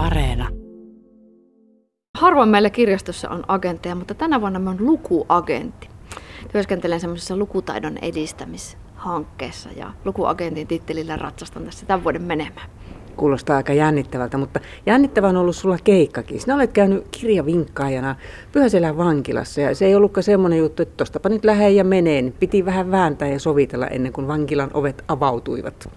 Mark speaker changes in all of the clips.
Speaker 1: Areena.
Speaker 2: Harvoin meillä kirjastossa on agentteja, mutta tänä vuonna me on lukuagentti. Työskentelen semmoisessa lukutaidon edistämishankkeessa ja lukuagentin tittelillä ratsastan tässä tämän vuoden menemään.
Speaker 3: Kuulostaa aika jännittävältä, mutta jännittävä on ollut sulla keikkakin. Sinä olet käynyt kirjavinkkaajana Pyhäselän vankilassa ja se ei ollutkaan semmoinen juttu, että tostapa nyt lähde ja menee. Niin piti vähän vääntää ja sovitella ennen kuin vankilan ovet avautuivat.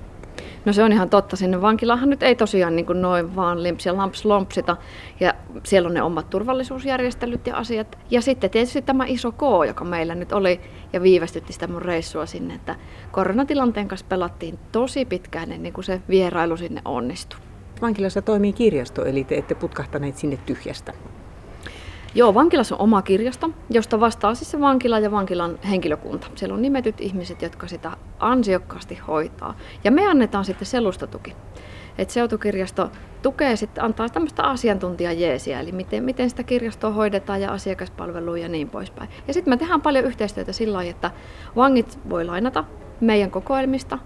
Speaker 2: No se on ihan totta. Sinne vankilahan nyt ei tosiaan niin kuin noin vaan limps ja lamps lompsita. Ja siellä on ne omat turvallisuusjärjestelyt ja asiat. Ja sitten tietysti tämä iso K, joka meillä nyt oli ja viivästytti sitä mun reissua sinne. Että koronatilanteen kanssa pelattiin tosi pitkään ennen kuin se vierailu sinne onnistui.
Speaker 3: Vankilassa toimii kirjasto, eli te ette putkahtaneet sinne tyhjästä.
Speaker 2: Joo, vankilassa on oma kirjasto, josta vastaa siis se vankila ja vankilan henkilökunta. Siellä on nimetyt ihmiset, jotka sitä ansiokkaasti hoitaa. Ja me annetaan sitten selustatuki. Et seutukirjasto tukee sitten, antaa tämmöistä asiantuntijajeesiä, eli miten, miten sitä kirjastoa hoidetaan ja asiakaspalvelua ja niin poispäin. Ja sitten me tehdään paljon yhteistyötä sillä lailla, että vangit voi lainata meidän kokoelmista,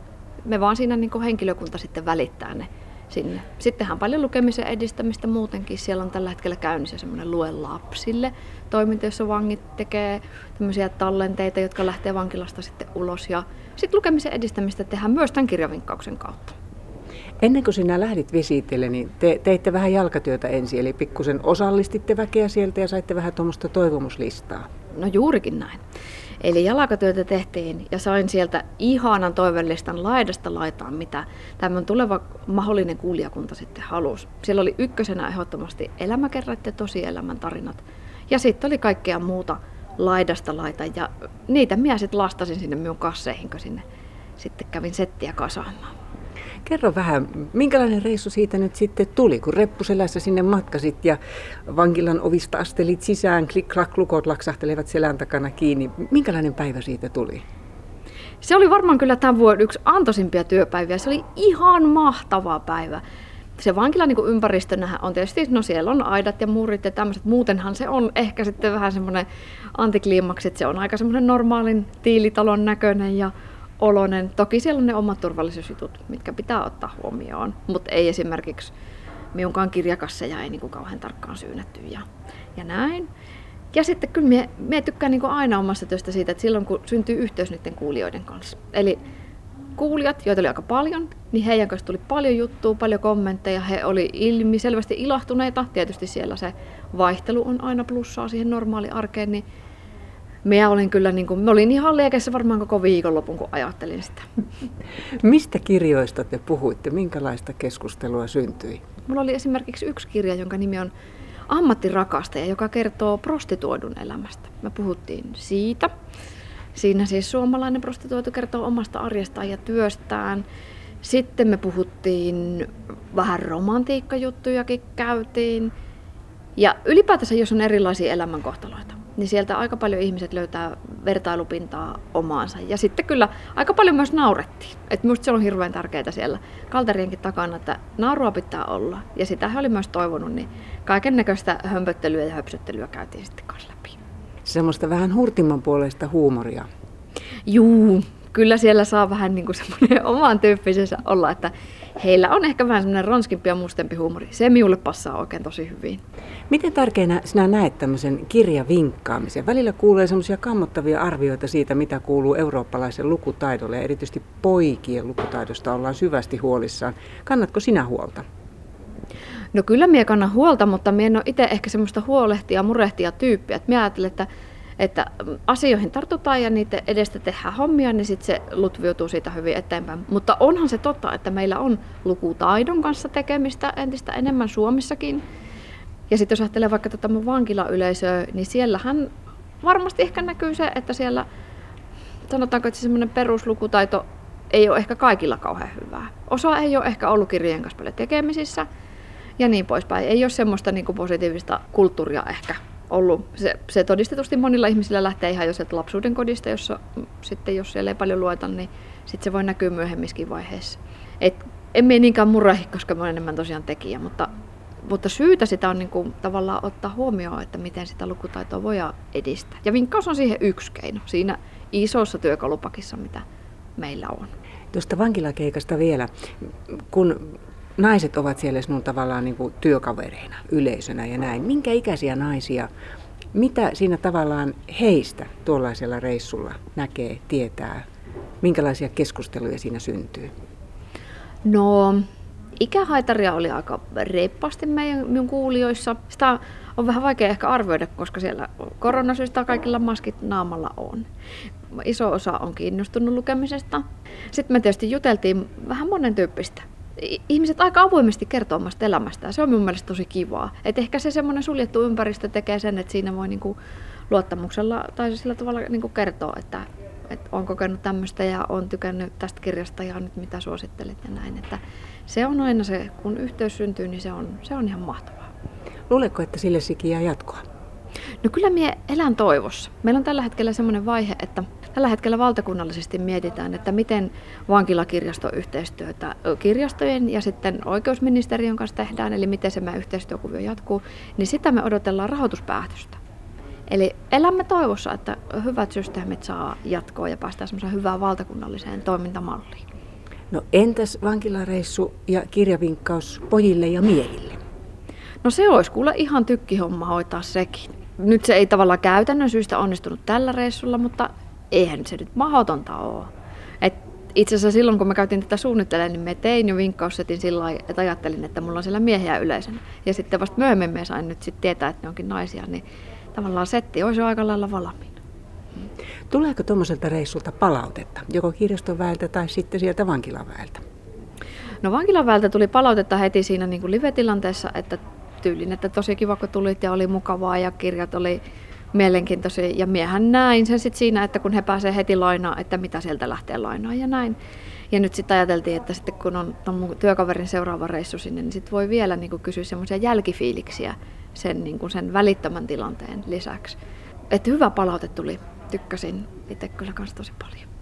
Speaker 2: me vaan siinä niin henkilökunta sitten välittää ne sinne. Sittenhän paljon lukemisen edistämistä muutenkin. Siellä on tällä hetkellä käynnissä semmoinen lue lapsille toiminta, jossa vangit tekee tämmöisiä tallenteita, jotka lähtee vankilasta sitten ulos. Ja sitten lukemisen edistämistä tehdään myös tämän kirjavinkkauksen kautta.
Speaker 3: Ennen kuin sinä lähdit visiitille, niin te teitte vähän jalkatyötä ensin, eli pikkusen osallistitte väkeä sieltä ja saitte vähän tuommoista toivomuslistaa.
Speaker 2: No juurikin näin. Eli jalkatyötä tehtiin ja sain sieltä ihanan toivellistan laidasta laitaan, mitä tämän tuleva mahdollinen kuulijakunta sitten halusi. Siellä oli ykkösenä ehdottomasti elämäkerrat ja tosielämän tarinat. Ja sitten oli kaikkea muuta laidasta laita ja niitä minä sitten lastasin sinne minun kasseihin, kun sinne sitten kävin settiä kasaamaan.
Speaker 3: Kerro vähän, minkälainen reissu siitä nyt sitten tuli, kun reppuselässä sinne matkasit ja vankilan ovista astelit sisään, klik klak lukot laksahtelevat selän takana kiinni. Minkälainen päivä siitä tuli?
Speaker 2: Se oli varmaan kyllä tämän vuoden yksi antoisimpia työpäiviä. Se oli ihan mahtava päivä. Se vankilan niin ympäristönä on tietysti, no siellä on aidat ja muurit ja tämmöiset. Muutenhan se on ehkä sitten vähän semmoinen antikliimaksi, että se on aika semmoinen normaalin tiilitalon näköinen ja olonen. Toki siellä on ne omat turvallisuusjutut, mitkä pitää ottaa huomioon, mutta ei esimerkiksi minunkaan kirjakasseja ei niin kuin kauhean tarkkaan syynätty ja, ja näin. Ja sitten kyllä minä, minä tykkään niin kuin aina omasta työstä siitä, että silloin kun syntyy yhteys niiden kuulijoiden kanssa. Eli kuulijat, joita oli aika paljon, niin heidän kanssa tuli paljon juttua, paljon kommentteja. He oli ilmi selvästi ilahtuneita. Tietysti siellä se vaihtelu on aina plussaa siihen normaali arkeen, niin Minä olin kyllä, niin kuin, mä olin ihan liekessä varmaan koko viikonlopun, kun ajattelin sitä.
Speaker 3: Mistä kirjoista te puhuitte? Minkälaista keskustelua syntyi?
Speaker 2: Mulla oli esimerkiksi yksi kirja, jonka nimi on Ammattirakastaja, joka kertoo prostituodun elämästä. Me puhuttiin siitä. Siinä siis suomalainen prostituoitu kertoo omasta arjestaan ja työstään. Sitten me puhuttiin vähän romantiikkajuttujakin käytiin. Ja ylipäätänsä, jos on erilaisia elämänkohtaloita niin sieltä aika paljon ihmiset löytää vertailupintaa omaansa. Ja sitten kyllä aika paljon myös naurettiin. Et minusta se on hirveän tärkeää siellä kalterienkin takana, että naurua pitää olla. Ja sitä he oli myös toivonut, niin kaiken näköistä hömpöttelyä ja höpsöttelyä käytiin sitten kanssa läpi.
Speaker 3: Semmoista vähän hurtimman puolesta huumoria.
Speaker 2: Juu, kyllä siellä saa vähän niin kuin semmoinen oman tyyppisensä olla, että heillä on ehkä vähän semmoinen ronskimpi ja mustempi huumori. Se minulle passaa oikein tosi hyvin.
Speaker 3: Miten tärkeänä sinä näet tämmöisen kirjavinkkaamisen? Välillä kuulee semmoisia kammottavia arvioita siitä, mitä kuuluu eurooppalaisen lukutaidolle ja erityisesti poikien lukutaidosta ollaan syvästi huolissaan. Kannatko sinä huolta?
Speaker 2: No kyllä minä kannan huolta, mutta minä en ole itse ehkä semmoista huolehtia, murehtia tyyppiä. Että minä ajattelen, että että asioihin tartutaan ja niitä edestä tehdään hommia, niin sitten se lutviutuu siitä hyvin eteenpäin. Mutta onhan se totta, että meillä on lukutaidon kanssa tekemistä entistä enemmän Suomessakin. Ja sitten jos ajattelee vaikka tätä mun vankilayleisöä, niin siellähän varmasti ehkä näkyy se, että siellä sanotaanko, että semmoinen peruslukutaito ei ole ehkä kaikilla kauhean hyvää. Osa ei ole ehkä ollut kirjojen kanssa paljon tekemisissä ja niin poispäin. Ei ole semmoista niin positiivista kulttuuria ehkä ollut. Se, se todistetusti monilla ihmisillä lähtee ihan jo sieltä lapsuuden kodista, jossa sitten jos siellä ei paljon lueta, niin sitten se voi näkyä myöhemmissäkin vaiheissa. Et emme niinkään murrahi, koska mä olen enemmän tosiaan tekijä, mutta, mutta syytä sitä on niin kuin tavallaan ottaa huomioon, että miten sitä lukutaitoa voi edistää. Ja vinkkaus on siihen yksi keino siinä isossa työkalupakissa, mitä meillä on.
Speaker 3: Tuosta vankilakeikasta vielä. Kun naiset ovat siellä sinun tavallaan niin kuin työkavereina, yleisönä ja näin. Minkä ikäisiä naisia, mitä siinä tavallaan heistä tuollaisella reissulla näkee, tietää, minkälaisia keskusteluja siinä syntyy?
Speaker 2: No, ikähaitaria oli aika reippaasti meidän minun kuulijoissa. Sitä on vähän vaikea ehkä arvioida, koska siellä koronasyistä kaikilla maskit naamalla on. Iso osa on kiinnostunut lukemisesta. Sitten me tietysti juteltiin vähän monen tyyppistä. Ihmiset aika avoimesti kertoo omasta elämästään. Se on mun mielestä tosi kivaa. Et ehkä se semmoinen suljettu ympäristö tekee sen, että siinä voi niinku luottamuksella tai sillä tavalla niinku kertoa, että, että on kokenut tämmöistä ja on tykännyt tästä kirjasta ja nyt mitä suosittelet ja näin. Että se on aina se, kun yhteys syntyy, niin se on, se on ihan mahtavaa.
Speaker 3: Luuletko, että sille sikiä jatkoa?
Speaker 2: No kyllä minä elän toivossa. Meillä on tällä hetkellä semmoinen vaihe, että tällä hetkellä valtakunnallisesti mietitään, että miten vankilakirjastoyhteistyötä kirjastojen ja sitten oikeusministeriön kanssa tehdään, eli miten se meidän yhteistyökuvio jatkuu, niin sitä me odotellaan rahoituspäätöstä. Eli elämme toivossa, että hyvät systeemit saa jatkoa ja päästään semmoiseen hyvään valtakunnalliseen toimintamalliin.
Speaker 3: No entäs vankilareissu ja kirjavinkkaus pojille ja miehille?
Speaker 2: No se olisi kuule ihan tykkihomma hoitaa sekin. Nyt se ei tavallaan käytännön syystä onnistunut tällä reissulla, mutta eihän se nyt mahdotonta ole. Et itse asiassa silloin, kun mä käytin tätä suunnittelemaan, niin me tein jo vinkkaussetin sillä lailla, että ajattelin, että mulla on siellä miehiä yleisönä. Ja sitten vasta myöhemmin me sain nyt sitten tietää, että ne onkin naisia, niin tavallaan setti olisi jo aika lailla valmiina.
Speaker 3: Tuleeko tuommoiselta reissulta palautetta, joko kirjaston väeltä tai sitten sieltä vankilan väeltä?
Speaker 2: No vankilan väeltä tuli palautetta heti siinä niin kuin live-tilanteessa, että tyylin, että tosi kiva kun tulit ja oli mukavaa ja kirjat oli mielenkiintoisia. Ja miehän näin sen sitten siinä, että kun he pääsee heti lainaan, että mitä sieltä lähtee lainaan ja näin. Ja nyt sitten ajateltiin, että sitten kun on mun työkaverin seuraava reissu sinne, niin sitten voi vielä niin kysyä semmoisia jälkifiiliksiä sen, niin sen välittömän tilanteen lisäksi. Että hyvä palaute tuli. Tykkäsin itse kyllä myös tosi paljon.